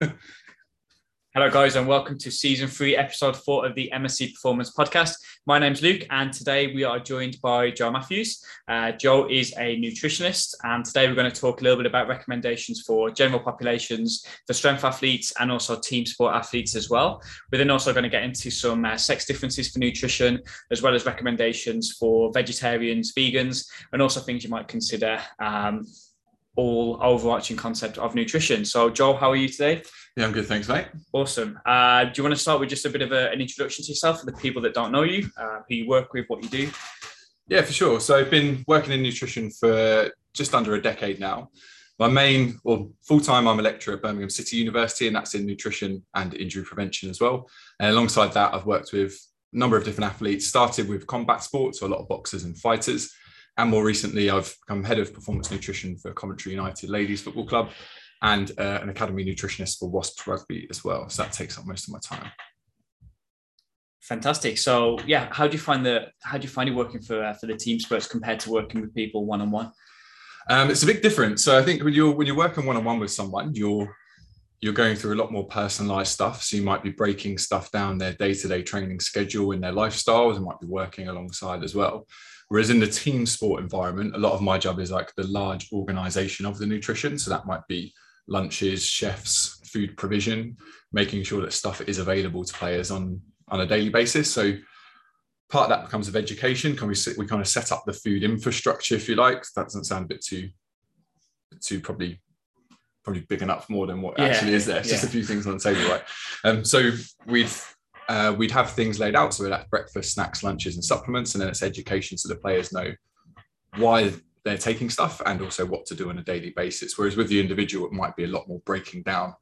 Hello, guys, and welcome to season three, episode four of the MSC Performance Podcast. My name's Luke, and today we are joined by Joe Matthews. Uh, Joe is a nutritionist, and today we're going to talk a little bit about recommendations for general populations, for strength athletes, and also team sport athletes as well. We're then also going to get into some uh, sex differences for nutrition, as well as recommendations for vegetarians, vegans, and also things you might consider. Um, all overarching concept of nutrition. So, Joe, how are you today? Yeah, I'm good. Thanks, mate. Awesome. Uh, do you want to start with just a bit of a, an introduction to yourself for the people that don't know you, uh, who you work with, what you do? Yeah, for sure. So, I've been working in nutrition for just under a decade now. My main, well, full time, I'm a lecturer at Birmingham City University, and that's in nutrition and injury prevention as well. And alongside that, I've worked with a number of different athletes, started with combat sports, so a lot of boxers and fighters and more recently, I've become head of performance nutrition for Coventry United Ladies Football Club and uh, an academy nutritionist for Wasps Rugby as well. So that takes up most of my time. Fantastic. So yeah, how do you find the how do you find it working for uh, for the team sports compared to working with people one on one? Um, It's a big difference. So I think when you're when you're working one on one with someone, you're you're going through a lot more personalized stuff. So you might be breaking stuff down their day to day training schedule in their lifestyles and might be working alongside as well. Whereas in the team sport environment, a lot of my job is like the large organization of the nutrition. So that might be lunches, chefs, food provision, making sure that stuff is available to players on, on a daily basis. So part of that becomes of education. Can we we kind of set up the food infrastructure, if you like? That doesn't sound a bit too too probably probably big enough more than what yeah, actually is there. It's yeah. just a few things on the table, right? Um, so we'd uh, we'd have things laid out. So we'd have breakfast, snacks, lunches, and supplements, and then it's education so the players know why they're taking stuff and also what to do on a daily basis. Whereas with the individual, it might be a lot more breaking down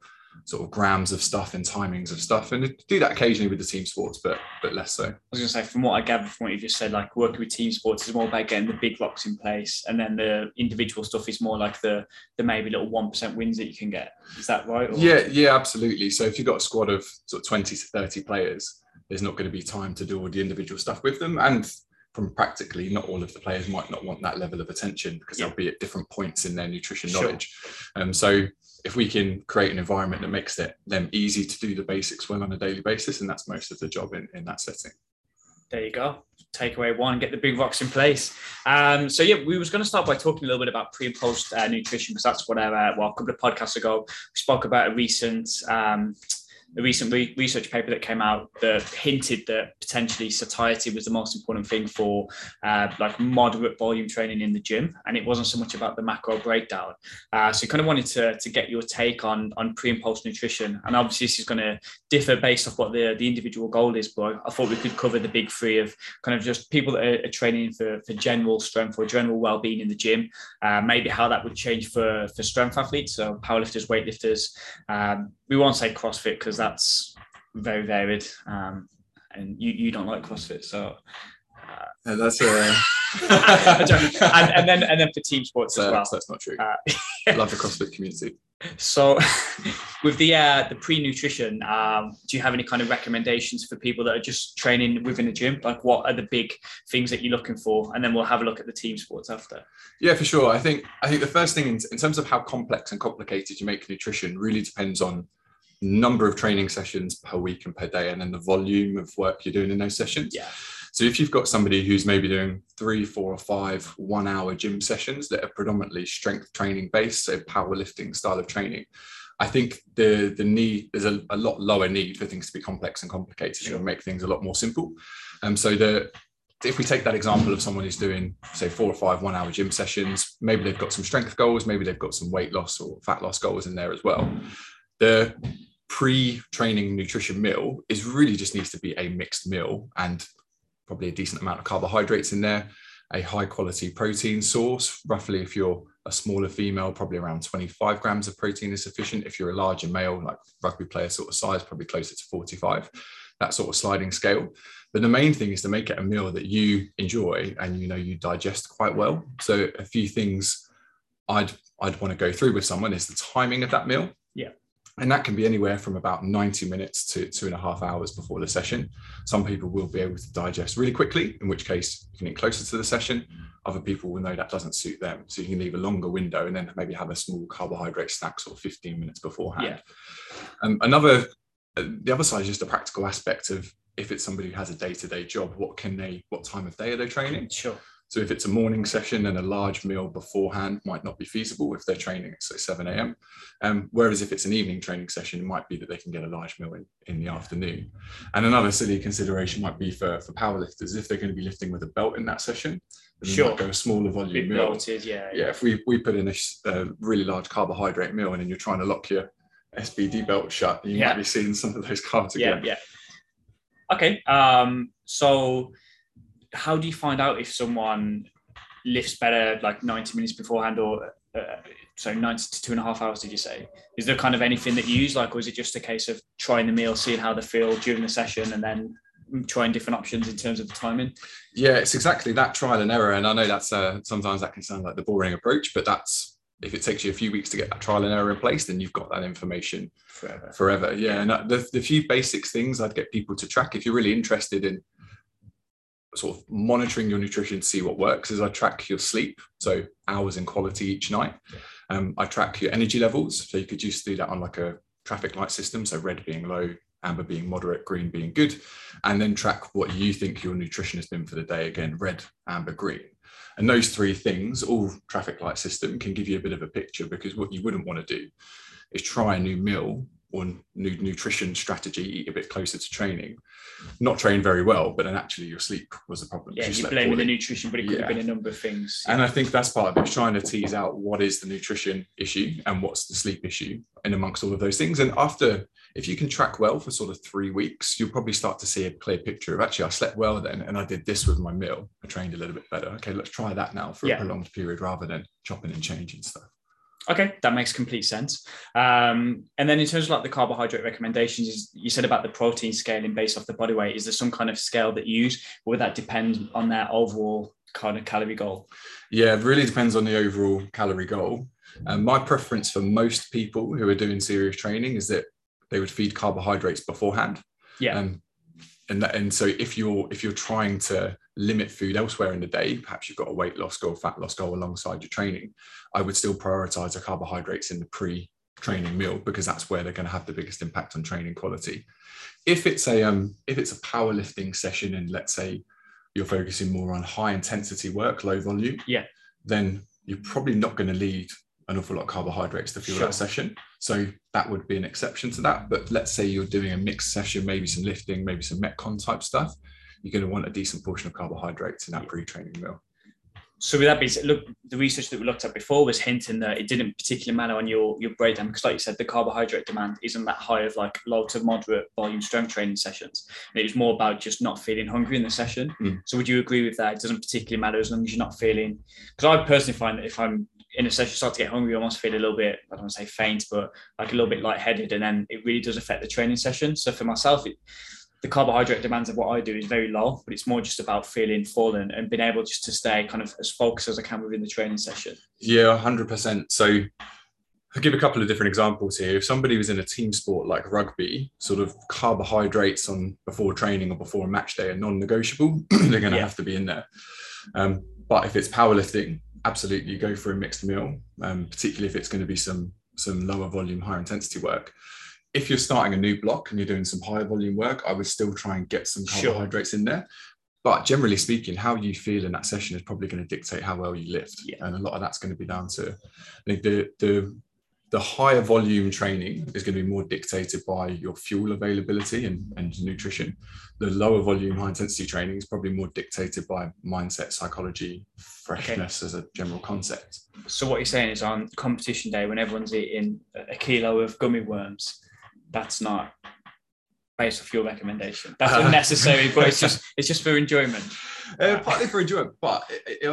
sort of grams of stuff and timings of stuff. And do that occasionally with the team sports, but but less so. I was going to say, from what I gather from what you just said, like working with team sports is more about getting the big blocks in place, and then the individual stuff is more like the the maybe little one percent wins that you can get. Is that right? Or? Yeah, yeah, absolutely. So if you've got a squad of sort of twenty to thirty players, there's not going to be time to do all the individual stuff with them, and from practically not all of the players might not want that level of attention because yeah. they'll be at different points in their nutrition sure. knowledge. Um, so if we can create an environment that makes it them easy to do the basics well on a daily basis, and that's most of the job in, in that setting. There you go. Takeaway one, get the big rocks in place. Um, so yeah, we was going to start by talking a little bit about pre and post uh, nutrition because that's what uh, well a couple of podcasts ago we spoke about a recent um, a recent re- research paper that came out that hinted that potentially satiety was the most important thing for uh, like moderate volume training in the gym, and it wasn't so much about the macro breakdown. Uh, so, kind of wanted to, to get your take on on pre and post nutrition, and obviously this is going to differ based off what the the individual goal is. But I thought we could cover the big three of kind of just people that are, are training for for general strength or general well being in the gym, uh, maybe how that would change for for strength athletes, so powerlifters, weightlifters. Um, we won't say CrossFit because that's very varied, um, and you, you don't like CrossFit, so uh, that's uh... and, and, then and then for team sports as well. That's not true. Uh, I love the CrossFit community. So, with the uh, the pre nutrition, um, do you have any kind of recommendations for people that are just training within the gym? Like, what are the big things that you're looking for? And then we'll have a look at the team sports after. Yeah, for sure. I think I think the first thing in, in terms of how complex and complicated you make nutrition really depends on number of training sessions per week and per day, and then the volume of work you're doing in those sessions. Yeah. So if you've got somebody who's maybe doing three, four, or five one-hour gym sessions that are predominantly strength training based, so powerlifting style of training, I think the the need there's a, a lot lower need for things to be complex and complicated sure. and make things a lot more simple. Um, so the if we take that example of someone who's doing say four or five one hour gym sessions, maybe they've got some strength goals, maybe they've got some weight loss or fat loss goals in there as well. The pre-training nutrition meal is really just needs to be a mixed meal and probably a decent amount of carbohydrates in there a high quality protein source. Roughly if you're a smaller female probably around 25 grams of protein is sufficient. If you're a larger male like rugby player sort of size probably closer to 45 that sort of sliding scale. But the main thing is to make it a meal that you enjoy and you know you digest quite well. So a few things i'd i'd want to go through with someone is the timing of that meal. Yeah And that can be anywhere from about 90 minutes to two and a half hours before the session. Some people will be able to digest really quickly, in which case you can get closer to the session. Other people will know that doesn't suit them. So you can leave a longer window and then maybe have a small carbohydrate snack sort of 15 minutes beforehand. Yeah. Um, another, uh, the other side is just the practical aspect of if it's somebody who has a day-to-day job, what can they, what time of day are they training? Sure. So if it's a morning session and a large meal beforehand might not be feasible if they're training at say 7 a.m. Um, whereas if it's an evening training session, it might be that they can get a large meal in, in the afternoon. And another silly consideration might be for, for powerlifters, if they're going to be lifting with a belt in that session, sure. go a smaller volume meal. Belted, yeah, yeah. if we, we put in a, a, really large carbohydrate meal and then you're trying to lock your SBD belt shut, you yeah. might be seeing some of those carbs again. Yeah, yeah. Okay. Um, so how do you find out if someone lifts better like 90 minutes beforehand or uh, so 90 to two and a half hours did you say? Is there kind of anything that you use like or is it just a case of trying the meal seeing how they feel during the session and then trying different options in terms of the timing? Yeah it's exactly that trial and error and i know that's uh, sometimes that can sound like the boring approach but that's if it takes you a few weeks to get that trial and error in place then you've got that information forever. forever. Yeah and the, the few basics things i'd get people to track if you're really interested in sort of monitoring your nutrition to see what works is I track your sleep, so hours and quality each night. Um, I track your energy levels, so you could just do that on like a traffic light system, so red being low, amber being moderate, green being good, and then track what you think your nutrition has been for the day. Again, red, amber, green. And those three things, all traffic light system, can give you a bit of a picture because what you wouldn't want to do is try a new meal or nutrition strategy, eat a bit closer to training, not train very well, but then actually your sleep was a problem. Yeah, you, you blame the nutrition, but it could yeah. have been a number of things. And I think that's part of it, trying to tease out what is the nutrition issue and what's the sleep issue, and amongst all of those things. And after, if you can track well for sort of three weeks, you'll probably start to see a clear picture of actually I slept well then, and I did this with my meal. I trained a little bit better. Okay, let's try that now for yeah. a prolonged period rather than chopping and changing stuff. Okay, that makes complete sense. Um, and then in terms of like the carbohydrate recommendations, is you said about the protein scaling based off the body weight. Is there some kind of scale that you use, or would that depend on their overall kind of calorie goal? Yeah, it really depends on the overall calorie goal. Um, my preference for most people who are doing serious training is that they would feed carbohydrates beforehand. Yeah. Um, and that, and so if you're if you're trying to limit food elsewhere in the day perhaps you've got a weight loss goal fat loss goal alongside your training i would still prioritize the carbohydrates in the pre training meal because that's where they're going to have the biggest impact on training quality if it's a um if it's a powerlifting session and let's say you're focusing more on high intensity work low volume yeah then you're probably not going to lead an awful lot of carbohydrates to fuel sure. that session. So that would be an exception to that. But let's say you're doing a mixed session, maybe some lifting, maybe some metcon type stuff. You're going to want a decent portion of carbohydrates in that pre-training meal. So with that being said, look, the research that we looked at before was hinting that it didn't particularly matter on your your breakdown because, like you said, the carbohydrate demand isn't that high of like low to moderate volume strength training sessions. And it was more about just not feeling hungry in the session. Mm. So would you agree with that? It doesn't particularly matter as long as you're not feeling. Because I personally find that if I'm in a session start to get hungry, I almost feel a little bit, I don't want to say faint, but like a little bit lightheaded. And then it really does affect the training session. So for myself, it, the carbohydrate demands of what I do is very low, but it's more just about feeling full and, and being able just to stay kind of as focused as I can within the training session. Yeah, 100%. So I'll give a couple of different examples here. If somebody was in a team sport like rugby, sort of carbohydrates on before training or before a match day are non-negotiable. They're going to yeah. have to be in there. Um, but if it's powerlifting, absolutely go for a mixed meal, um, particularly if it's going to be some some lower volume, higher intensity work. If you're starting a new block and you're doing some higher volume work, I would still try and get some carbohydrates sure. in there. But generally speaking, how you feel in that session is probably going to dictate how well you lift, yeah. and a lot of that's going to be down to I think the the the higher volume training is going to be more dictated by your fuel availability and, and nutrition. The lower volume, high intensity training is probably more dictated by mindset, psychology, freshness okay. as a general concept. So, what you're saying is on competition day, when everyone's eating a kilo of gummy worms, that's not based off your recommendation. That's unnecessary, but it's just it's just for enjoyment. Uh, partly for enjoyment, but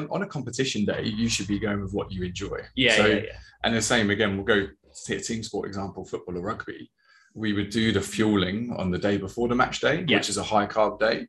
on a competition day, you should be going with what you enjoy. Yeah, so, yeah, yeah. And the same again, we'll go to a team sport example, football or rugby. We would do the fueling on the day before the match day, yeah. which is a high carb day,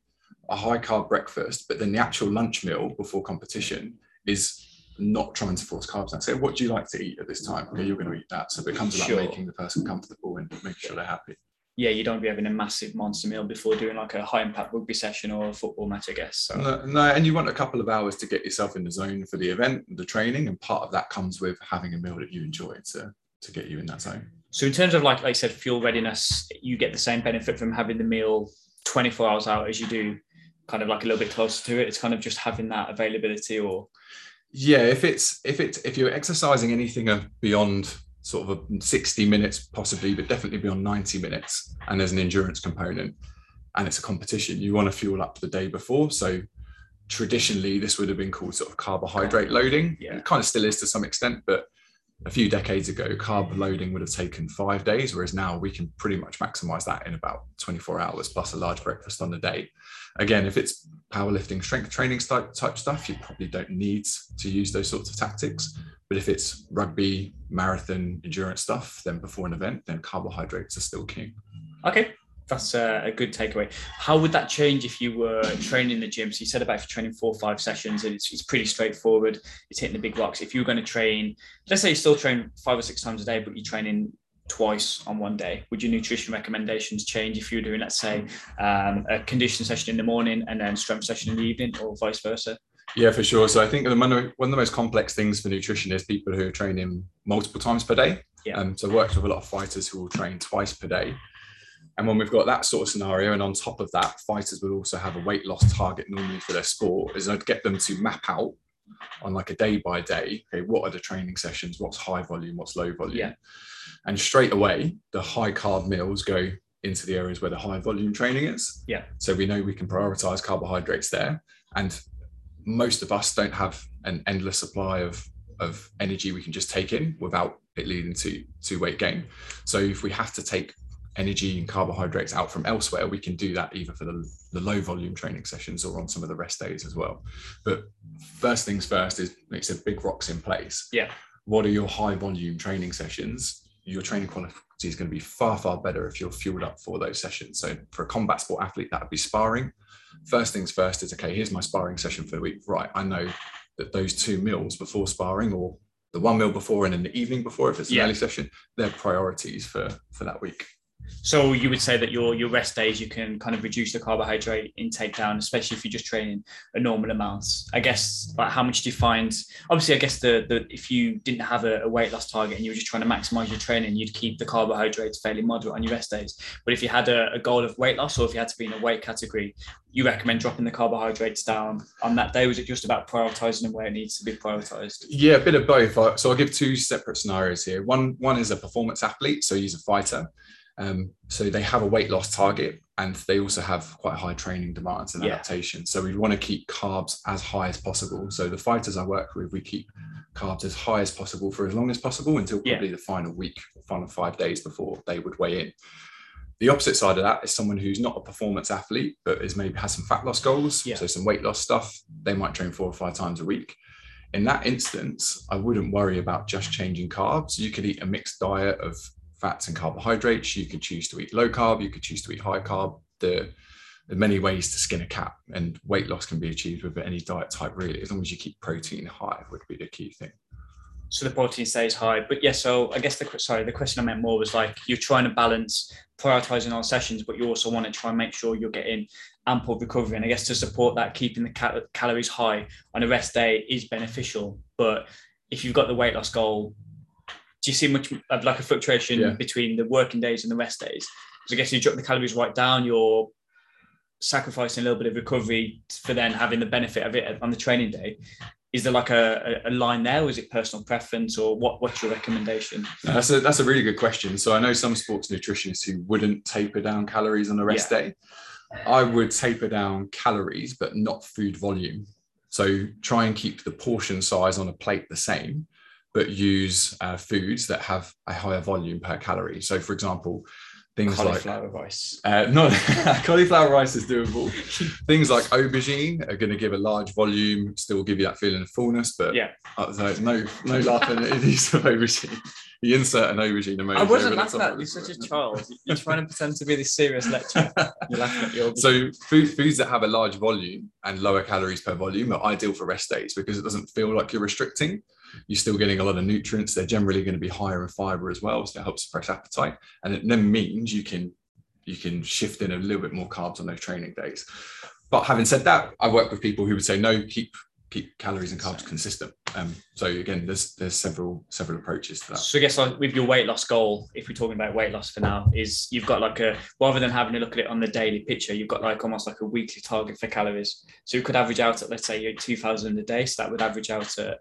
a high carb breakfast, but then the actual lunch meal before competition is not trying to force carbs down. Say, what do you like to eat at this time? Okay, you're going to eat that. So it becomes about Sure. making the person comfortable and making sure they're happy. Yeah, you don't be having a massive monster meal before doing like a high impact rugby session or a football match, I guess. So No, no, and you want a couple of hours to get yourself in the zone for the event, the training, and part of that comes with having a meal that you enjoy to to get you in that zone. So in terms of like, like I said, fuel readiness, you get the same benefit from having the meal 24 hours out as you do kind of like a little bit closer to it. It's kind of just having that availability or Yeah, if it's if it's if you're exercising anything beyond sort of a 60 minutes possibly, but definitely beyond 90 minutes, and there's an endurance component, and it's a competition, you want to fuel up the day before. So traditionally, this would have been called sort of carbohydrate loading. Yeah. It kind of still is to some extent, but a few decades ago, carb loading would have taken five days, whereas now we can pretty much maximize that in about 24 hours plus a large breakfast on the day. Again, if it's powerlifting, strength training type, stuff, you probably don't need to use those sorts of tactics. But if it's rugby, marathon, endurance stuff, then before an event, then carbohydrates are still king. Okay, that's a, a good takeaway. How would that change if you were training in the gym? So you said about if you're training four or five sessions, and it's, it's pretty straightforward. It's hitting the big rocks. If you were going to train, let's say you still train five or six times a day, but you're training twice on one day, would your nutrition recommendations change if you were doing, let's say, um, a condition session in the morning and then strength session in the evening, or vice versa? Yeah, for sure. So I think the, one of one of the most complex things for nutrition is people who are training multiple times per day. Yeah. Um, so I worked with a lot of fighters who will train twice per day. And when we've got that sort of scenario, and on top of that, fighters will also have a weight loss target normally for their sport, is I'd get them to map out on like a day by day, okay, what are the training sessions? What's high volume? What's low volume? Yeah. And straight away, the high carb meals go into the areas where the high volume training is. Yeah. So we know we can prioritize carbohydrates there. And most of us don't have an endless supply of of energy we can just take in without it leading to to weight gain. So if we have to take energy and carbohydrates out from elsewhere, we can do that either for the, the low volume training sessions or on some of the rest days as well. But first things first is like I said, big rocks in place. Yeah. What are your high volume training sessions? Your training quality is going to be far, far better if you're fueled up for those sessions. So for a combat sport athlete, that would be sparring. First things first is okay, here's my sparring session for the week. Right. I know that those two meals before sparring or the one meal before and in the evening before, if it's an Yeah. early session, they're priorities for for that week. So you would say that your your rest days you can kind of reduce the carbohydrate intake down, especially if you're just training a normal amount. I guess like how much do you find? Obviously, I guess the the if you didn't have a, a weight loss target and you were just trying to maximize your training, you'd keep the carbohydrates fairly moderate on your rest days. But if you had a, a goal of weight loss or if you had to be in a weight category, you recommend dropping the carbohydrates down on that day. Was it just about prioritizing them where it needs to be prioritized? Yeah, a bit of both. So I'll give two separate scenarios here. One one is a performance athlete, so he's a fighter. Um, so they have a weight loss target and they also have quite high training demands and Yeah. adaptation. So we want to keep carbs as high as possible. So the fighters I work with, we keep carbs as high as possible for as long as possible until Yeah. probably the final week, final five days before they would weigh in. The opposite side of that is someone who's not a performance athlete, but is maybe has some fat loss goals, Yeah. so some weight loss stuff. They might train four or five times a week in that instance, I wouldn't worry about just changing carbs. You could eat a mixed diet of fats and carbohydrates. You could choose to eat low carb. You could choose to eat high carb. The there are many ways to skin a cat, and weight loss can be achieved with any diet type, really, as long as you keep protein high, would be the key thing. so the protein stays high. But yeah, so I guess the sorry, the question I meant more was like you're trying to balance prioritizing on sessions, but you also want to try and make sure you're getting ample recovery. And I guess to support that, keeping the cal- calories high on a rest day is beneficial. But if you've got the weight loss goal, do you see much of like a fluctuation Yeah. between the working days and the rest days? Because I guess you drop the calories right down, you're sacrificing a little bit of recovery for then having the benefit of it on the training day. Is there like a, a line there, or is it personal preference, or what? What's your recommendation? No, That's a that's a really good question. So I know some sports nutritionists who wouldn't taper down calories on a rest day. I would taper down calories, but not food volume. So try and keep the portion size on a plate the same, but use uh, foods that have a higher volume per calorie. So, for example, things Cauliflower like cauliflower rice. uh, no cauliflower rice is doable. things like aubergine are going to give a large volume, still give you that feeling of fullness, but Yeah. uh, so no no laughing at the use of aubergine. You insert an aubergine emoji. I wasn't laughing at you you're such a child. You're trying to pretend to be this serious lecturer. You're laughing at your. So food, foods that have a large volume and lower calories per volume are ideal for rest days because it doesn't feel like you're restricting. You're still getting a lot of nutrients. They're generally going to be higher in fiber as well, so it helps suppress appetite. And it then means you can you can shift in a little bit more carbs on those training days. But having said that, I work with people who would say no, keep keep calories and carbs consistent. Um, so again, there's there's several several approaches to that. So I guess like with your weight loss goal, if we're talking about weight loss for now, is you've got like a rather than having to look at it on the daily picture, you've got like almost like a weekly target for calories. So you could average out at let's say you're two thousand a day, so that would average out at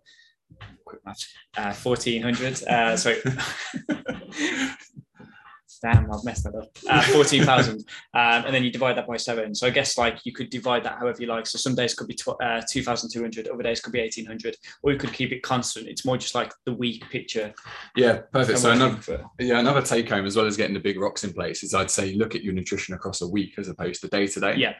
quick math, uh, fourteen hundred. Uh, sorry. Damn, I've messed that up. Uh, 14,000. Um, and then you divide that by seven. So I guess like you could divide that however you like. So some days could be tw- uh, 2,200, other days could be 1,800, or you could keep it constant. It's more just like the week picture. Yeah, perfect. So another yeah another take home as well as getting the big rocks in place is I'd say look at your nutrition across a week as opposed to day to day. Yeah.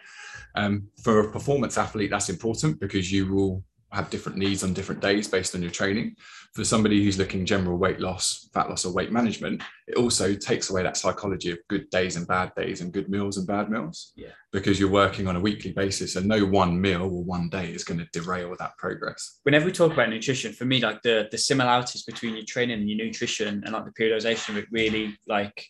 Um, for a performance athlete, that's important because you will have different needs on different days based on your training. For somebody who's looking general weight loss, fat loss, or weight management, it also takes away that psychology of good days and bad days and good meals and bad meals. Yeah. Because you're working on a weekly basis and no one meal or one day is going to derail that progress. Whenever we talk about nutrition, for me, like the the similarities between your training and your nutrition and like the periodization it really like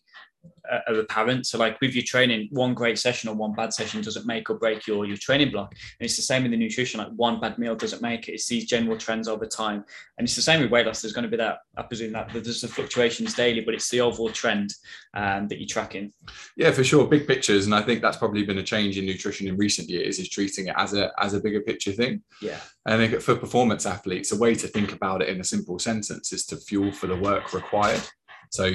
uh, are apparent. So like with your training, one great session or one bad session doesn't make or break your your training block. And it's the same with the nutrition. Like one bad meal doesn't make it. It's these general trends over time. And it's the same with weight loss. There's going to be that. I presume that there's the fluctuations daily, but it's the overall trend um, that you're tracking. Yeah, for sure. Big pictures, and I think that's probably been a change in nutrition in recent years. Is treating it as a as a bigger picture thing. Yeah. And I think for performance athletes, a way to think about it in a simple sentence is to fuel for the work required. So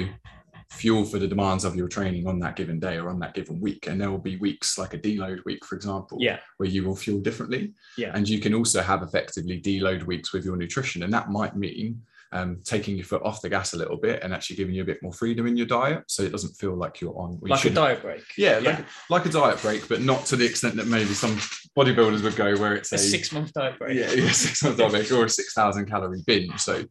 fuel for the demands of your training on that given day or on that given week. And there will be weeks like a deload week, for example, Yeah. where you will fuel differently. Yeah. And you can also have effectively deload weeks with your nutrition. And that might mean um, taking your foot off the gas a little bit and actually giving you a bit more freedom in your diet. So it doesn't feel like you're on. you Like a diet break. yeah, like, like a diet break, but not to the extent that maybe some bodybuilders would go where it's A a, six month diet break. yeah, yeah, six month diet break or a six thousand calorie binge. So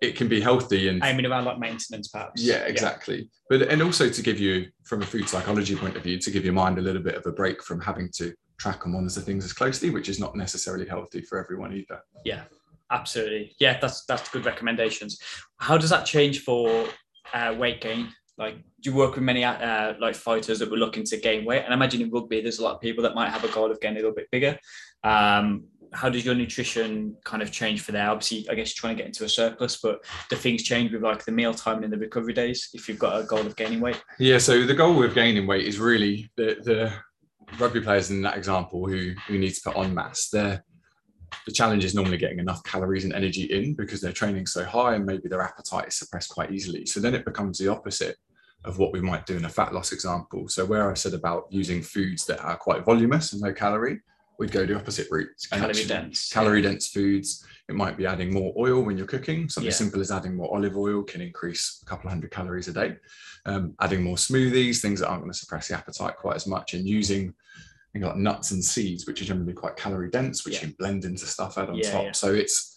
it can be healthy and Aiming around like maintenance, perhaps. yeah, exactly. But and also to give you, from a food psychology point of view, to give your mind a little bit of a break from having to track and monitor things as closely, which is not necessarily healthy for everyone either. Yeah, absolutely. Yeah, that's that's good recommendations. How does that change for uh, weight gain? Like, do you work with many uh, like fighters that were looking to gain weight? And I imagine in rugby, there's a lot of people that might have a goal of getting a little bit bigger. Um, how does your nutrition kind of change for there? Obviously, I guess you're trying to get into a surplus, but do things change with like the meal time and the recovery days if you've got a goal of gaining weight? Yeah, so the goal with gaining weight is really the, the rugby players in that example who, who need to put on mass. They're, the challenge is normally getting enough calories and energy in because they're training so high and maybe their appetite is suppressed quite easily. So then it becomes the opposite of what we might do in a fat loss example. So where I said about using foods that are quite voluminous and low calorie, we'd go the opposite route. Calorie actually- dense. calorie dense foods. It might be adding more oil when you're cooking. Something Yeah. simple as adding more olive oil can increase a couple of hundred calories a day. Um, adding more smoothies, things that aren't going to suppress the appetite quite as much, and using things like nuts and seeds, which are generally quite calorie dense, which Yeah. you blend into stuff add on Yeah, top. yeah. So it's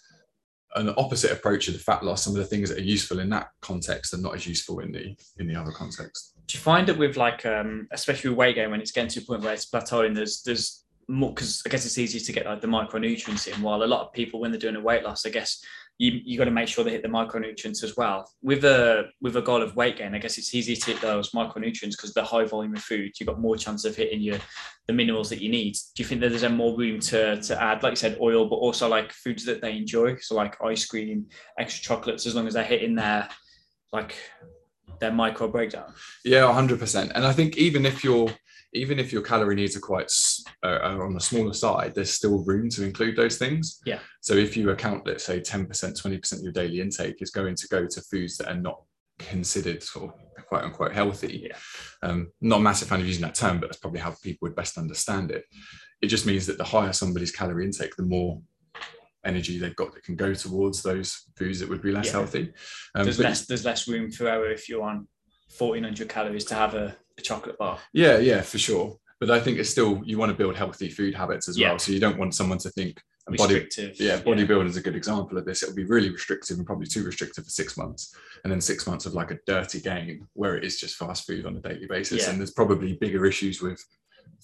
an opposite approach to the fat loss. Some of the things that are useful in that context are not as useful in the in the other context. do you find that with like um especially with weight gain when it's getting to a point where it's plateauing there's there's more because i guess it's easier to get like the micronutrients in while a lot of people when they're doing a weight loss i guess you you got to make sure they hit the micronutrients as well. With a with a goal of weight gain i guess it's easier to hit those micronutrients because the high volume of food you've got more chance of hitting your the minerals that you need. Do you think that there's a more room to to add like you said oil but also like foods that they enjoy? So like ice cream extra chocolates as long as they're hitting their like their micro breakdown. Yeah, hundred percent. And I think even if your even if your calorie needs are quite uh, are on the smaller side, there's still room to include those things. Yeah. So if you account, let's say, ten percent, twenty percent of your daily intake is going to go to foods that are not considered sort of quote unquote healthy. Yeah. Um, not a massive fan of using that term, but that's probably how people would best understand it. It just means that the higher somebody's calorie intake, the more energy they've got that can go towards those foods that would be less Yeah. healthy. Um, there's less there's less room for error if you're on 1400 calories to have a chocolate bar. Yeah, yeah, for sure. But I think it's still you want to build healthy food habits as Yeah. well. So you don't want someone to think body Restrictive. yeah, bodybuilding is a good example of this. It'll be really restrictive and probably too restrictive for six months, and then six months of like a dirty game where it is just fast food on a daily basis. Yeah. And there's probably bigger issues with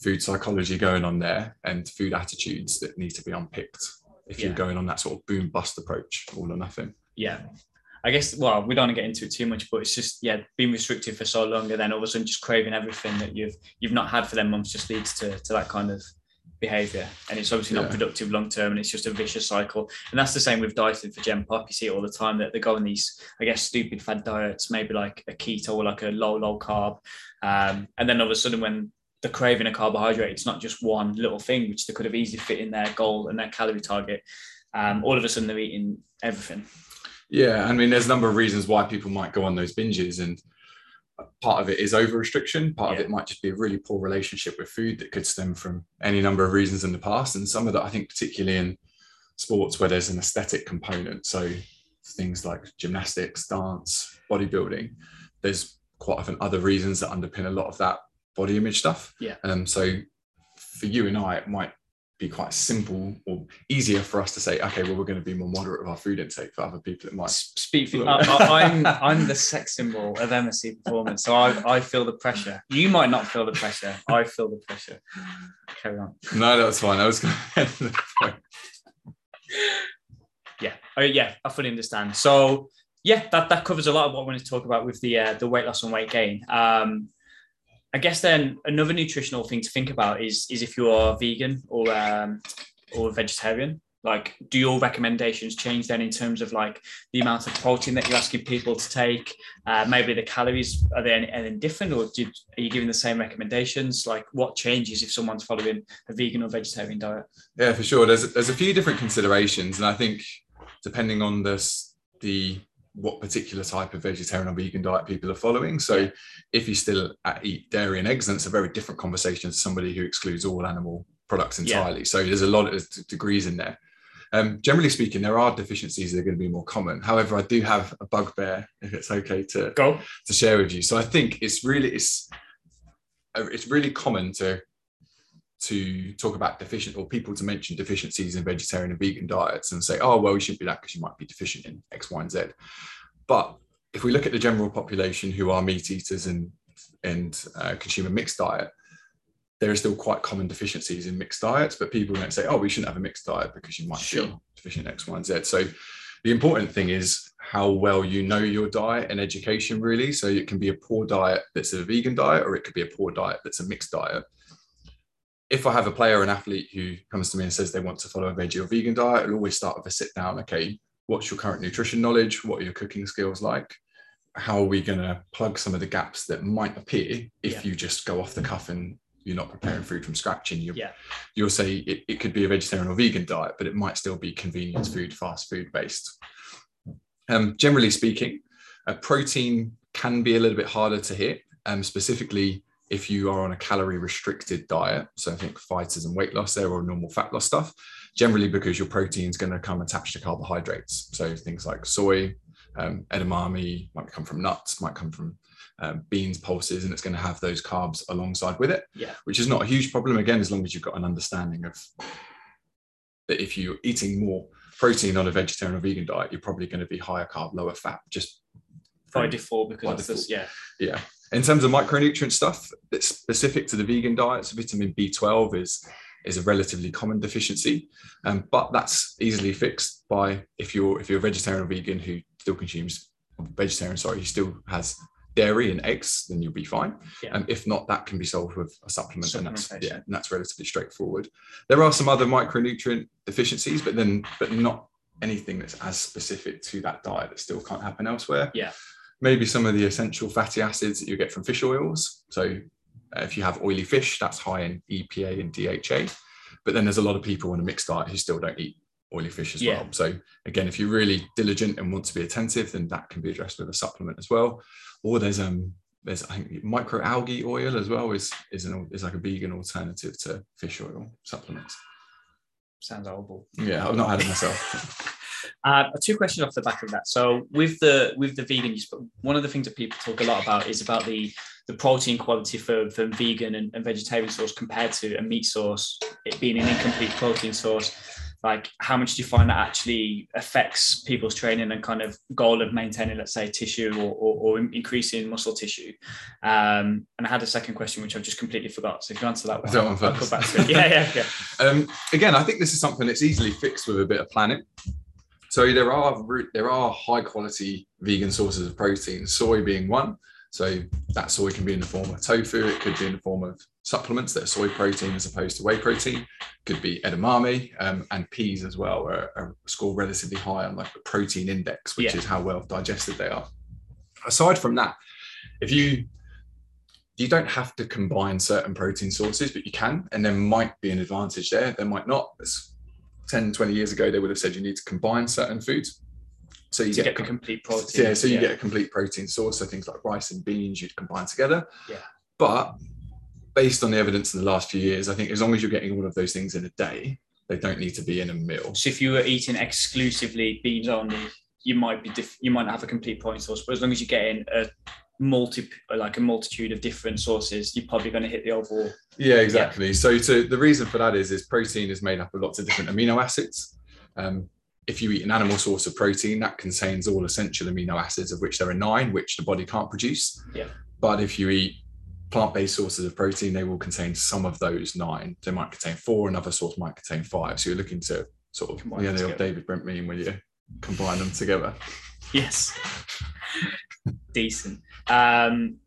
food psychology going on there and food attitudes that need to be unpicked if Yeah. you're going on that sort of boom bust approach, all or nothing. yeah. I guess well, we don't want to get into it too much, but it's just yeah, being restricted for so long and then all of a sudden just craving everything that you've you've not had for them months just leads to, to that kind of behavior. And it's obviously not productive long term and it's just a vicious cycle. And that's the same with dieting for Gen Pop. You see it all the time that they go on these, I guess, stupid fad diets, maybe like a keto or like a low, low carb. Um, and then all of a sudden when they're craving a carbohydrate, it's not just one little thing which they could have easily fit in their goal and their calorie target. Um, all of a sudden they're eating everything. Yeah, I mean, there's a number of reasons why people might go on those binges, and part of it is over restriction. Part of it might just be a really poor relationship with food that could stem from any number of reasons in the past, and some of that I think particularly in sports where there's an aesthetic component. So things like gymnastics, dance, bodybuilding. There's quite often other reasons that underpin a lot of that body image stuff. Yeah. Um. So for you and I, it might be quite simple or easier for us to say, okay, well, we're going to be more moderate with our food intake. For other people, it might Speak for I, I, I'm I'm the sex symbol of MSC performance, so I, I feel the pressure. You might not feel the pressure. I feel the pressure. Carry on. No, that's fine. I was going to end the point. Yeah. Oh yeah, I fully understand. So yeah, that, that covers a lot of what I wanted to talk about with the uh, the weight loss and weight gain. Um, I guess then another nutritional thing to think about is is if you're vegan or um, or vegetarian. Like, do your recommendations change then in terms of like the amount of protein that you're asking people to take? Uh, maybe the calories are they any, any different, or do, are you giving the same recommendations? Like, what changes if someone's following a vegan or vegetarian diet? Yeah, for sure. There's there's a few different considerations, and I think depending on this the what particular type of vegetarian or vegan diet people are following. So if you still uh, eat dairy and eggs, then it's a very different conversation to somebody who excludes all animal products Yeah. entirely. So there's a lot of degrees in there. Um, generally speaking, there are deficiencies that are going to be more common. However, I do have a bugbear, if it's okay to Go. to share with you. So I think it's really it's uh, it's really common to to talk about deficient or people to mention deficiencies in vegetarian and vegan diets and say, oh well, you shouldn't be that because you might be deficient in X, Y, and Z. But if we look at the general population who are meat eaters and and uh, consume a mixed diet, there are still quite common deficiencies in mixed diets, but people don't say, oh, we shouldn't have a mixed diet because you might Sure. be deficient in X, Y, and Z. So the important thing is how well you know your diet and education, really. So it can be a poor diet that's a vegan diet, or it could be a poor diet that's a mixed diet. If I have a player or an athlete who comes to me and says they want to follow a veggie or vegan diet, I'll always start with a sit down. Okay, what's your current nutrition knowledge? What are your cooking skills like? How are we going to plug some of the gaps that might appear if Yeah. you just go off the cuff and you're not preparing food from scratch and you Yeah. you'll say it, it could be a vegetarian or vegan diet, but it might still be convenience food, fast food based. Um, generally speaking, uh, protein can be a little bit harder to hit, um, specifically if you are on a calorie restricted diet. So I think fighters and weight loss there or normal fat loss stuff, generally because your protein is going to come attached to carbohydrates. So things like soy, um, edamame might come from nuts, might come from um, beans, pulses, and it's going to have those carbs alongside with it Yeah. which is not a huge problem again as long as you've got an understanding of that if you're eating more protein on a vegetarian or vegan diet you're probably going to be higher carb lower fat just By default, because By of this, yeah. yeah in terms of micronutrient stuff that's specific to the vegan diets vitamin b12 is is a relatively common deficiency um, but that's easily fixed by if you're if you're a vegetarian or vegan who still consumes vegetarian sorry who still has dairy and eggs then you'll be fine Yeah. and if not that can be solved with a supplement and that's yeah and that's relatively straightforward there are some other micronutrient deficiencies but then but not anything that's as specific to that diet that still can't happen elsewhere Yeah. Maybe some of the essential fatty acids that you get from fish oils so uh, if you have oily fish that's high in epa and dha but then there's a lot of people on a mixed diet who still don't eat oily fish as Yeah. well so again if you're really diligent and want to be attentive then that can be addressed with a supplement as well or there's um there's I think microalgae oil as well is is an is like a vegan alternative to fish oil supplements. Sounds horrible. Yeah, I've not had it myself. Uh, two questions off the back of that. So with the with the vegan, one of the things that people talk a lot about is about the the protein quality for, for vegan and, and vegetarian source compared to a meat source, it being an incomplete protein source. Like how much do you find that actually affects people's training and kind of goal of maintaining let's say tissue or, or, or increasing muscle tissue? Um, and i had a second question which i've just completely forgot. So if you answer that one, that one I'll come back to it. Yeah yeah yeah. Um, again i think this is something that's easily fixed with a bit of planning so there are there are high quality vegan sources of protein soy being one so that soy can be in the form of tofu, it could be in the form of supplements that are soy protein as opposed to whey protein, could be edamame um, and peas as well, are, are scored relatively high on like the protein index, which yeah. is how well digested they are. Aside from that, if you you don't have to combine certain protein sources, but you can, and there might be an advantage there. There might not. As 10, 20 years ago, they would have said you need to combine certain foods. So you get, get, the complete protein. Yeah, so you yeah. get a complete protein source. So things like rice and beans you'd combine together. Yeah. But based on the evidence in the last few years, I think as long as you're getting all of those things in a day, they don't need to be in a meal. So if you were eating exclusively beans only, you might be diff- you might not have a complete protein source. But as long as you're getting a multi like a multitude of different sources, you're probably going to hit the overall. Yeah, exactly. Yeah. So to, the reason for that is is protein is made up of lots of different amino acids. Um, if you eat an animal source of protein, that contains all essential amino acids, of which there are nine, which the body can't produce. Yeah. But if you eat plant-based sources of protein, they will contain some of those nine. They might contain four, another source might contain five. So you're looking to sort of combine yeah, the old David Brent meme where you combine them together. Yes. Decent. Um,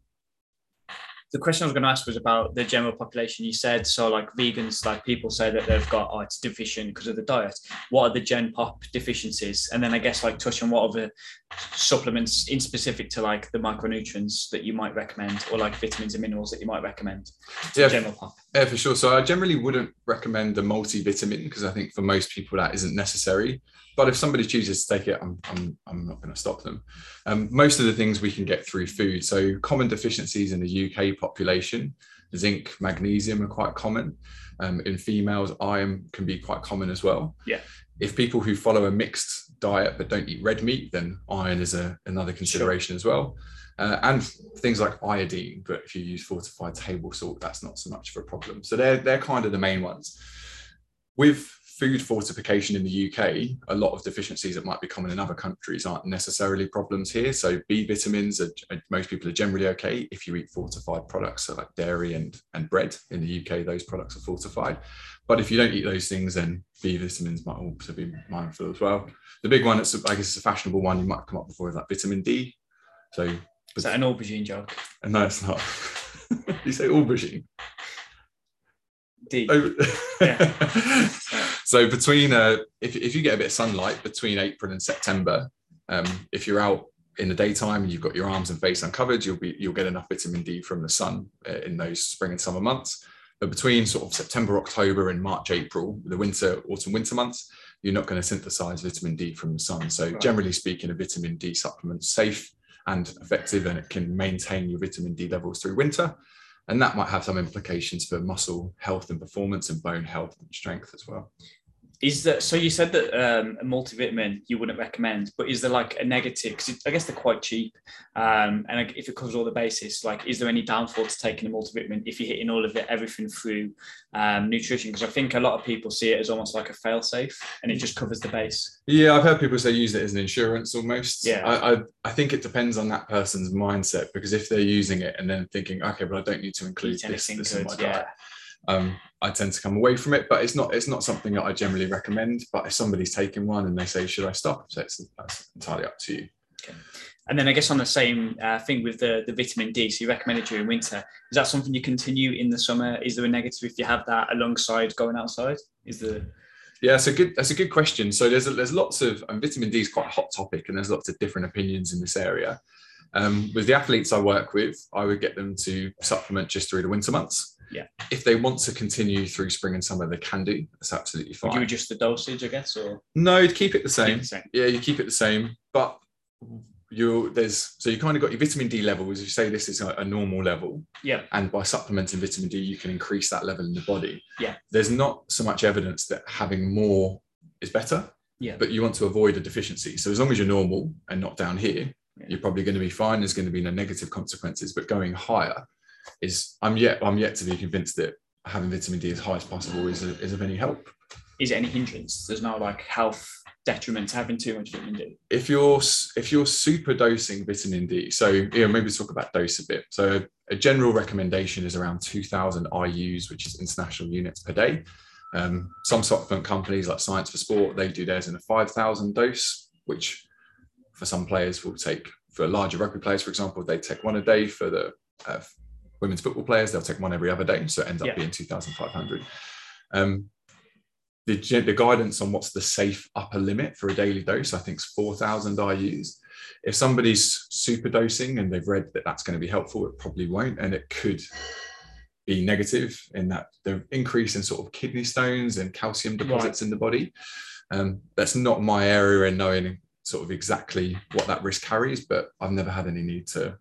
the question I was going to ask was about the general population. You said so, like vegans, like people say that they've got oh, it's deficient because of the diet. What are the gen pop deficiencies? And then I guess like touch on what other supplements in specific to like the micronutrients that you might recommend, or like vitamins and minerals that you might recommend. yeah, general pop. Yeah, for sure. So I generally wouldn't recommend a multivitamin because I think for most people that isn't necessary. But if somebody chooses to take it, I'm, I'm, I'm not going to stop them. Um, most of the things we can get through food. So common deficiencies in the UK population, zinc, magnesium are quite common. Um, in females, iron can be quite common as well. Yeah. If people who follow a mixed diet but don't eat red meat, then iron is a, another consideration sure. as well. Uh, and things like iodine, but if you use fortified table salt, that's not so much of a problem. So they're they're kind of the main ones. With food fortification in the UK, a lot of deficiencies that might be common in other countries aren't necessarily problems here. So B vitamins, are, most people are generally okay if you eat fortified products, so like dairy and, and bread. In the UK, those products are fortified. But if you don't eat those things, then B vitamins might also be mindful as well. The big one, that's I guess, a fashionable one you might come up before is like vitamin D. So is that an aubergine joke? No, it's not. you say aubergine. D. Oh. Yeah. so between uh, if if you get a bit of sunlight between April and September, um, if you're out in the daytime and you've got your arms and face uncovered, you'll be you'll get enough vitamin D from the sun uh, in those spring and summer months. But between sort of September, October, and March, April, the winter, autumn, winter months, you're not going to synthesize vitamin D from the sun. So right. generally speaking, a vitamin D supplement safe and effective, and it can maintain your vitamin D levels through winter. And that might have some implications for muscle health and performance and bone health and strength as well is that so you said that um, a multivitamin you wouldn't recommend but is there like a negative because i guess they're quite cheap um, and if it covers all the bases like is there any downfall to taking a multivitamin if you're hitting all of it everything through um, nutrition? Because i think a lot of people see it as almost like a fail safe and it just covers the base. Yeah i've heard people say use it as an insurance almost. Yeah. I, I, I think it depends on that person's mindset because if they're using it and then thinking okay but i don't need to include this, this in my diet. yeah um, I tend to come away from it. But it's not it's not something that I generally recommend. But if somebody's taking one and they say, should I stop? So it's that's entirely up to you. Okay. And then I guess on the same uh, thing with the, the vitamin D, so you recommend it during winter. Is that something you continue in the summer? Is there a negative if you have that alongside going outside? Is the yeah, that's a good that's a good question. So there's a, there's lots of um, vitamin D is quite a hot topic, and there's lots of different opinions in this area. Um, with the athletes I work with, I would get them to supplement just through the winter months. Yeah. If they want to continue through spring and summer, they can do. That's absolutely fine. Would you adjust the dosage, I guess, or no? You'd keep it the same. Keep the same. Yeah, you keep it the same. But you there's so you kind of got your vitamin D levels. You say this is a, a, normal level. Yeah. And by supplementing vitamin D, you can increase that level in the body. Yeah. There's not so much evidence that having more is better. Yeah. but you want to avoid a deficiency. So as long as you're normal and not down here, Yeah. you're probably going to be fine. There's going to be no negative consequences. But going higher is I'm yet I'm yet to be convinced that having vitamin D as high as possible is, is of any help. Is it any hindrance? There's no like health detriment to having too much vitamin D. If you're if you're super dosing vitamin D, so yeah, maybe talk about dose a bit. So a general recommendation is around 2,000 IU's, which is international units per day. Um, some supplement companies like Science in Sport, they do theirs in a 5,000 dose, which for some players will take, for larger rugby players, for example, they take one a day. For the uh, women's football players, they'll take one every other day. So it ends up Yeah. being 2,500. Um, the, the guidance on what's the safe upper limit for a daily dose, I think is 4,000 IU's. If somebody's super dosing and they've read that that's going to be helpful, it probably won't. And it could be negative in that the increase in sort of kidney stones and calcium deposits in the body. Um, that's not my area in knowing sort of exactly what that risk carries, but I've never had any need to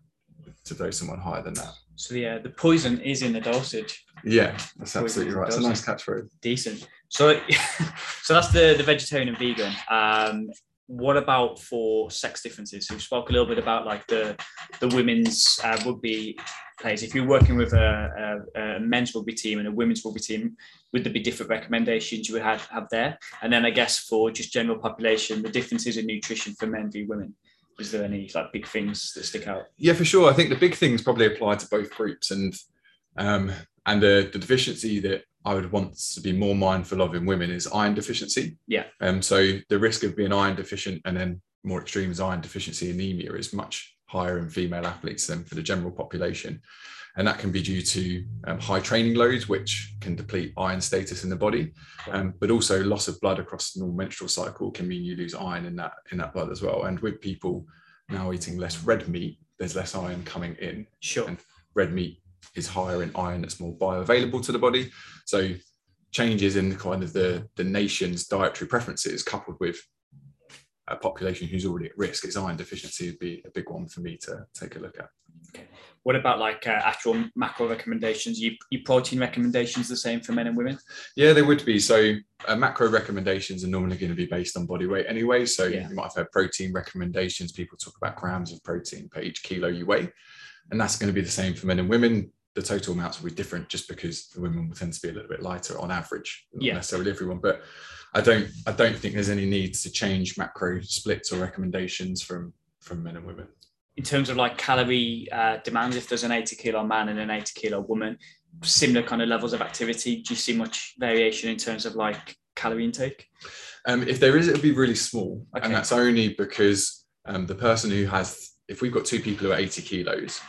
to dose someone higher than that. So yeah, the poison is in the dosage. Yeah, that's Poison absolutely right. It's a nice catchphrase. Decent. So so that's the the vegetarian and vegan. Um, what about for sex differences? So we spoke a little bit about like the the women's uh, rugby players. If you're working with a, a, a men's rugby team and a women's rugby team, would there be different recommendations you would have, have there? And then I guess for just general population, the differences in nutrition for men v women. Is there any like big things that stick out? Yeah, for sure. I think the big things probably apply to both groups, and um, and the, the deficiency that I would want to be more mindful of in women is iron deficiency. Yeah. Um, so the risk of being iron deficient and then more extreme is iron deficiency anemia is much higher in female athletes than for the general population. And that can be due to um, high training loads, which can deplete iron status in the body, um, but also loss of blood across the normal menstrual cycle can mean you lose iron in that in that blood as well. And with people now eating less red meat, there's less iron coming in. Sure. And red meat is higher in iron that's more bioavailable to the body. So changes in the kind of the, the nation's dietary preferences coupled with a population who's already at risk is iron deficiency would be a big one for me to take a look at. Okay. What about like uh, actual macro recommendations? You, your protein recommendations the same for men and women? Yeah, they would be. So uh, macro recommendations are normally going to be based on body weight anyway. So Yeah. you might have had protein recommendations. People talk about grams of protein per each kilo you weigh. And that's going to be the same for men and women. The total amounts will be different just because the women will tend to be a little bit lighter on average, not Yeah. necessarily everyone. But I don't I don't think there's any need to change macro splits or recommendations from from men and women. in terms of like calorie uh, demands, if there's an 80 kilo man and an 80 kilo woman, similar kind of levels of activity, do you see much variation in terms of like calorie intake? Um, if there is, it'll be really small, Okay. and that's only because um, the person who has, if we've got two people who are 80 kilos,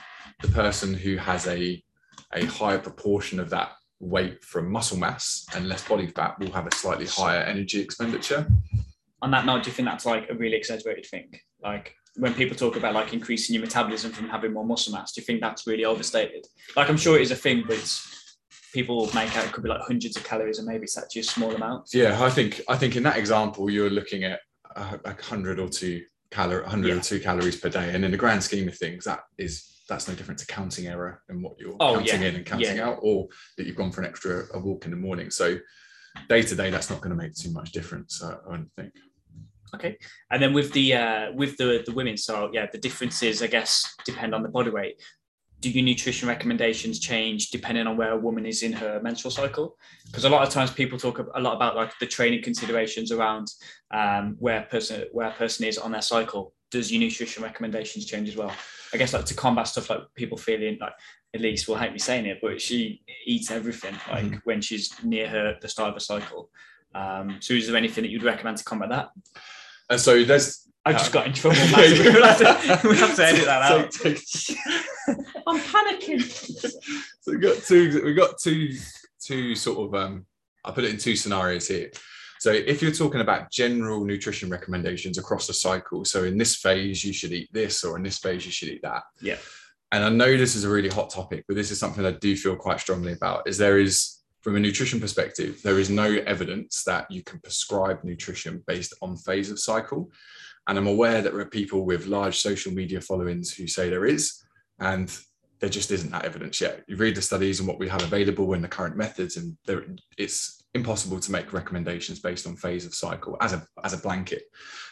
the person who has a a higher proportion of that weight from muscle mass and less body fat will have a slightly higher energy expenditure. On that note, do you think that's like a really exaggerated thing? Like when people talk about like increasing your metabolism from having more muscle mass, do you think that's really overstated? Like I'm sure it is a thing, but it's, people make out it could be like hundreds of calories and maybe it's actually a small amount. Yeah, I think I think in that example you're looking at a, a hundred or two calorie, hundred Yeah. or two calories per day, and in the grand scheme of things, that is that's no different to counting error and what you're Oh, counting yeah. in and counting Yeah. out, or that you've gone for an extra a walk in the morning. So day to day, that's not going to make too much difference. I I don't think. Okay, and then with the uh, with the the women, so yeah, the differences I guess depend on the body weight. Do your nutrition recommendations change depending on where a woman is in her menstrual cycle? Because a lot of times people talk a lot about like the training considerations around um, where a person where a person is on their cycle. Does your nutrition recommendations change as well? I guess like to combat stuff like people feeling like Elise will hate me saying it, but she eats everything like Mhm. when she's near her the start of a cycle. Um, so is there anything that you'd recommend to combat that? And so there's. I just Uh, got in trouble. massively. we'll, have to, we'll have to edit that out. So- so- I'm panicking. so we got two we got two two sort of um i put it in two scenarios here so if you're talking about general nutrition recommendations across the cycle so in this phase you should eat this or in this phase you should eat that Yeah. and i know this is a really hot topic but this is something i do feel quite strongly about is there is from a nutrition perspective there is no evidence that you can prescribe nutrition based on phase of cycle and i'm aware that there are people with large social media followings who say there is and there just isn't that evidence yet. You read the studies and what we have available in the current methods, and there, it's impossible to make recommendations based on phase of cycle as a as a blanket.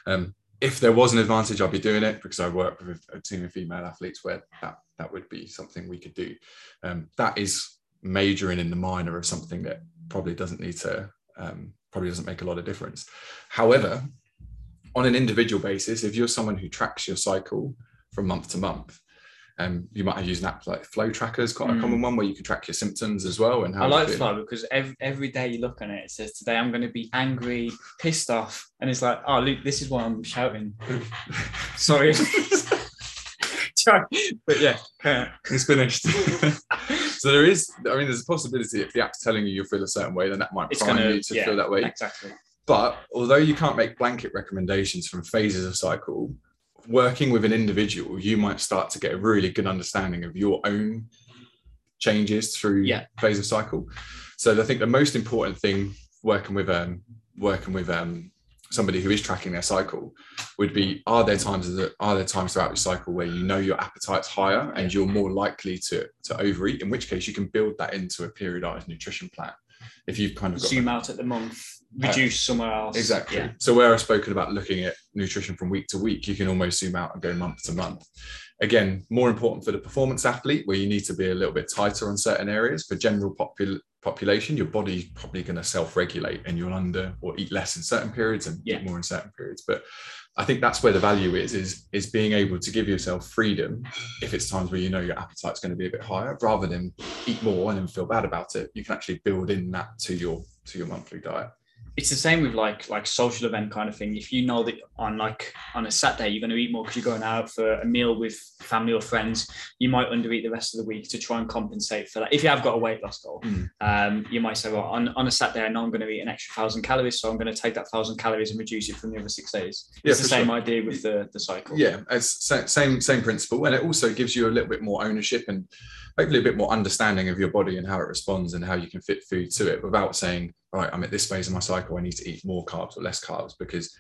Um, if there was an advantage, I'd be doing it because I work with a team of female athletes where that that would be something we could do. Um, that is majoring in the minor of something that probably doesn't need to um, probably doesn't make a lot of difference. However, on an individual basis, if you're someone who tracks your cycle from month to month, um, you might have used an app like Flo Tracker is quite mm. a common one where you can track your symptoms as well. And how I like Flo because every, every day you look on it, it says today I'm going to be angry, pissed off, and it's like, oh, Luke, this is why I'm shouting. Sorry. but yeah, it's finished. so there is, I mean, there's a possibility if the app's telling you you feel a certain way, then that might prime gonna, you to yeah, feel that way. Exactly. But although you can't make blanket recommendations from phases of cycle, working with an individual, you might start to get a really good understanding of your own changes through yeah. phase of cycle. So I think the most important thing working with um working with um somebody who is tracking their cycle would be are there times that are there times throughout your cycle where you know your appetite's higher and you're more likely to to overeat in which case you can build that into a periodized nutrition plan if you've kind of zoom out at the month reduce somewhere else exactly yeah. so where i've spoken about looking at nutrition from week to week you can almost zoom out and go month to month again more important for the performance athlete where you need to be a little bit tighter on certain areas for general popul- population, your body's probably going to self-regulate and you'll under or eat less in certain periods and yeah. eat more in certain periods. But I think that's where the value is, is, is being able to give yourself freedom if it's times where you know your appetite's going to be a bit higher, rather than eat more and then feel bad about it. You can actually build in that to your to your monthly diet it's the same with like like social event kind of thing. If you know that on like on a Saturday you're going to eat more because you're going out for a meal with family or friends, you might undereat the rest of the week to try and compensate for that. If you have got a weight loss goal, mm. um, you might say, well, on, on a Saturday I know I'm going to eat an extra thousand calories, so I'm going to take that thousand calories and reduce it from the other six days. Yeah, it's the same sure. idea with the the cycle. Yeah, it's same same principle, and it also gives you a little bit more ownership and hopefully a bit more understanding of your body and how it responds and how you can fit food to it without saying, right, I'm at this phase of my cycle, I need to eat more carbs or less carbs because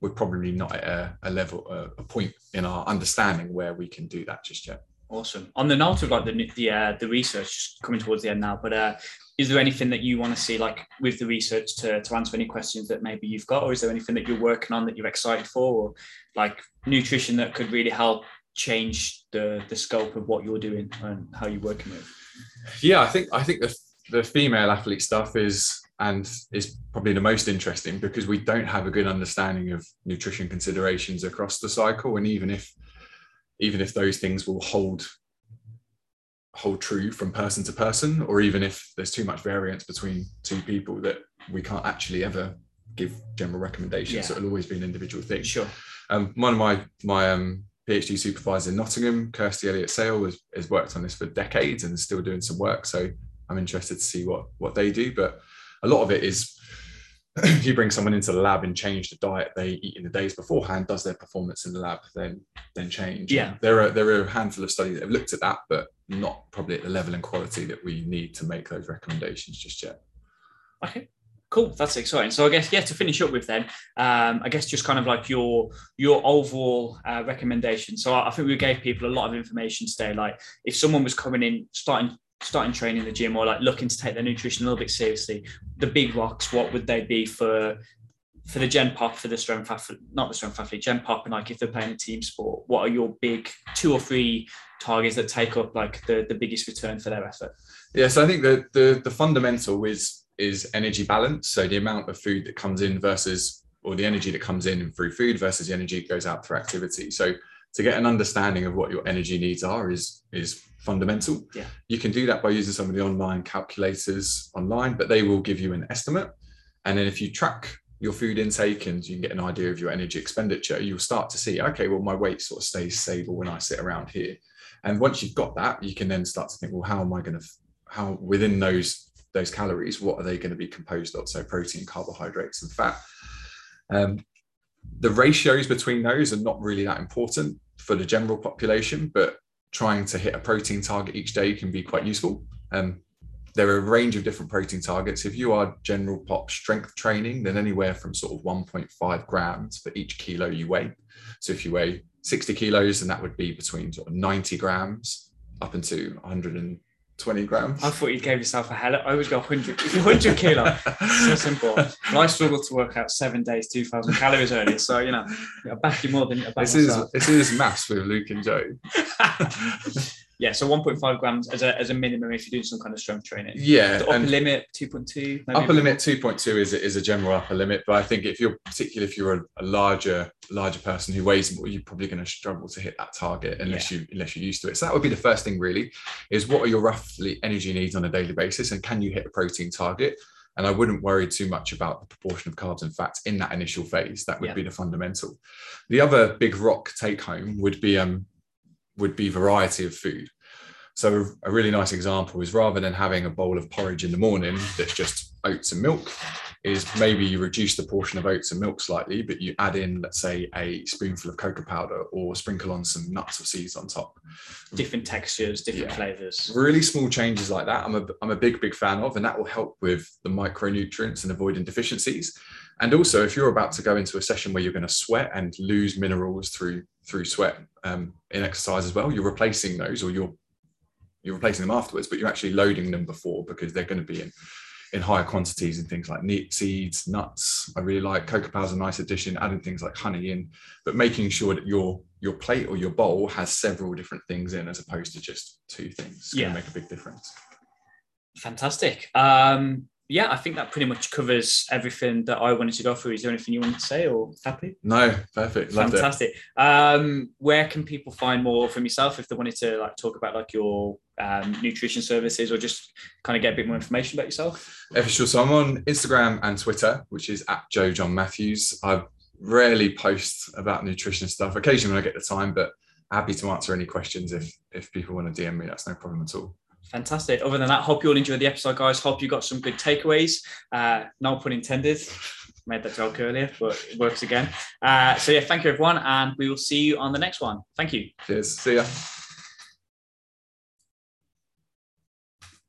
we're probably not at a, a level, a, a, point in our understanding where we can do that just yet. Awesome. On the note of like the the uh, the research coming towards the end now, but uh, is there anything that you want to see like with the research to, to answer any questions that maybe you've got, or is there anything that you're working on that you're excited for, or like nutrition that could really help change the the scope of what you're doing and how you're working with? Yeah, I think I think the the female athlete stuff is and is probably the most interesting because we don't have a good understanding of nutrition considerations across the cycle and even if even if those things will hold hold true from person to person or even if there's too much variance between two people that we can't actually ever give general recommendations yeah. so it'll always be an individual thing sure um, one of my my um, PhD supervisor in Nottingham, Kirsty Elliott Sale, has, has worked on this for decades and is still doing some work. So I'm interested to see what what they do. But a lot of it is if you bring someone into the lab and change the diet they eat in the days beforehand, does their performance in the lab then then change? Yeah, there are there are a handful of studies that have looked at that, but not probably at the level and quality that we need to make those recommendations just yet. Okay, Cool, that's exciting. So I guess yeah, to finish up with then, um, I guess just kind of like your your overall uh, recommendation. So I, I think we gave people a lot of information today. Like if someone was coming in, starting starting training in the gym, or like looking to take their nutrition a little bit seriously, the big rocks, what would they be for for the gen pop for the strength athlete, not the strength athlete, gen pop, and like if they're playing a team sport, what are your big two or three targets that take up like the the biggest return for their effort? Yeah, so I think the the the fundamental is is energy balance. So the amount of food that comes in versus, or the energy that comes in through food versus the energy that goes out through activity. So to get an understanding of what your energy needs are is is fundamental. Yeah. You can do that by using some of the online calculators online, but they will give you an estimate. And then if you track your food intake and you can get an idea of your energy expenditure, you'll start to see, okay, well, my weight sort of stays stable when I sit around here. And once you've got that, you can then start to think, well, how am I going to, how within those those calories, what are they going to be composed of? So protein, carbohydrates, and fat. Um, the ratios between those are not really that important for the general population, but trying to hit a protein target each day can be quite useful. Um, there are a range of different protein targets. If you are general pop strength training, then anywhere from sort of 1.5 grams for each kilo you weigh. So if you weigh 60 kilos, then that would be between sort of 90 grams up into 100 and 20 grams. I thought you gave yourself a hell. I always go 100, 100 kilo. so simple. And I struggle to work out seven days, 2,000 calories earlier. So, you know, I back you more than I back This is this is maths with Luke and Joe. yeah, so 1.5 grams as a, as a minimum if you're doing some kind of strength training. Yeah, The upper limit 2.2. maybe upper limit 2.2 is a, is a general upper limit, but I think if you're particularly if you're a, a larger larger person who weighs more, you're probably going to struggle to hit that target unless you unless you're used to it. So that would be the first thing really, is what are your roughly energy needs on a daily basis, and can you hit a protein target? And I wouldn't worry too much about the proportion of carbs and fats in that initial phase. That would Yeah. be the fundamental. The other big rock take home would be um would be variety of food. So a really nice example is rather than having a bowl of porridge in the morning that's just oats and milk, is maybe you reduce the portion of oats and milk slightly, but you add in, let's say, a spoonful of cocoa powder or sprinkle on some nuts or seeds on top. different textures, different Yeah. flavors. Really small changes like that, I'm a, I'm a big, big fan of, and that will help with the micronutrients and avoiding deficiencies. And also, if you're about to go into a session where you're going to sweat and lose minerals through through sweat um, in exercise as well, you're replacing those, or you're you're replacing them afterwards, but you're actually loading them before because they're going to be in in higher quantities in things like seeds, nuts. I really like cocoa powder's a nice addition, adding things like honey in, but making sure that your your plate or your bowl has several different things in as opposed to just two things. It's Yeah. make a big difference. Fantastic. Um, yeah, I think that pretty much covers everything that I wanted to go through. Is there anything you wanted to say or happy? No, perfect. Loved. Fantastic. Um, where can people find more from yourself if they wanted to like talk about like your um, nutrition services or just kind of get a bit more information about yourself? For sure. So I'm on Instagram and Twitter, which is at Joe John Matthews. I rarely post about nutrition stuff. Occasionally when I get the time, but happy to answer any questions if if people want to DM me. That's no problem at all. Fantastic. Other than that, hope you all enjoyed the episode, guys. Hope you got some good takeaways. Uh, no pun intended. Made that joke earlier, but it works again. Uh, so yeah, thank you everyone, and we will see you on the next one. Thank you. Cheers. See ya.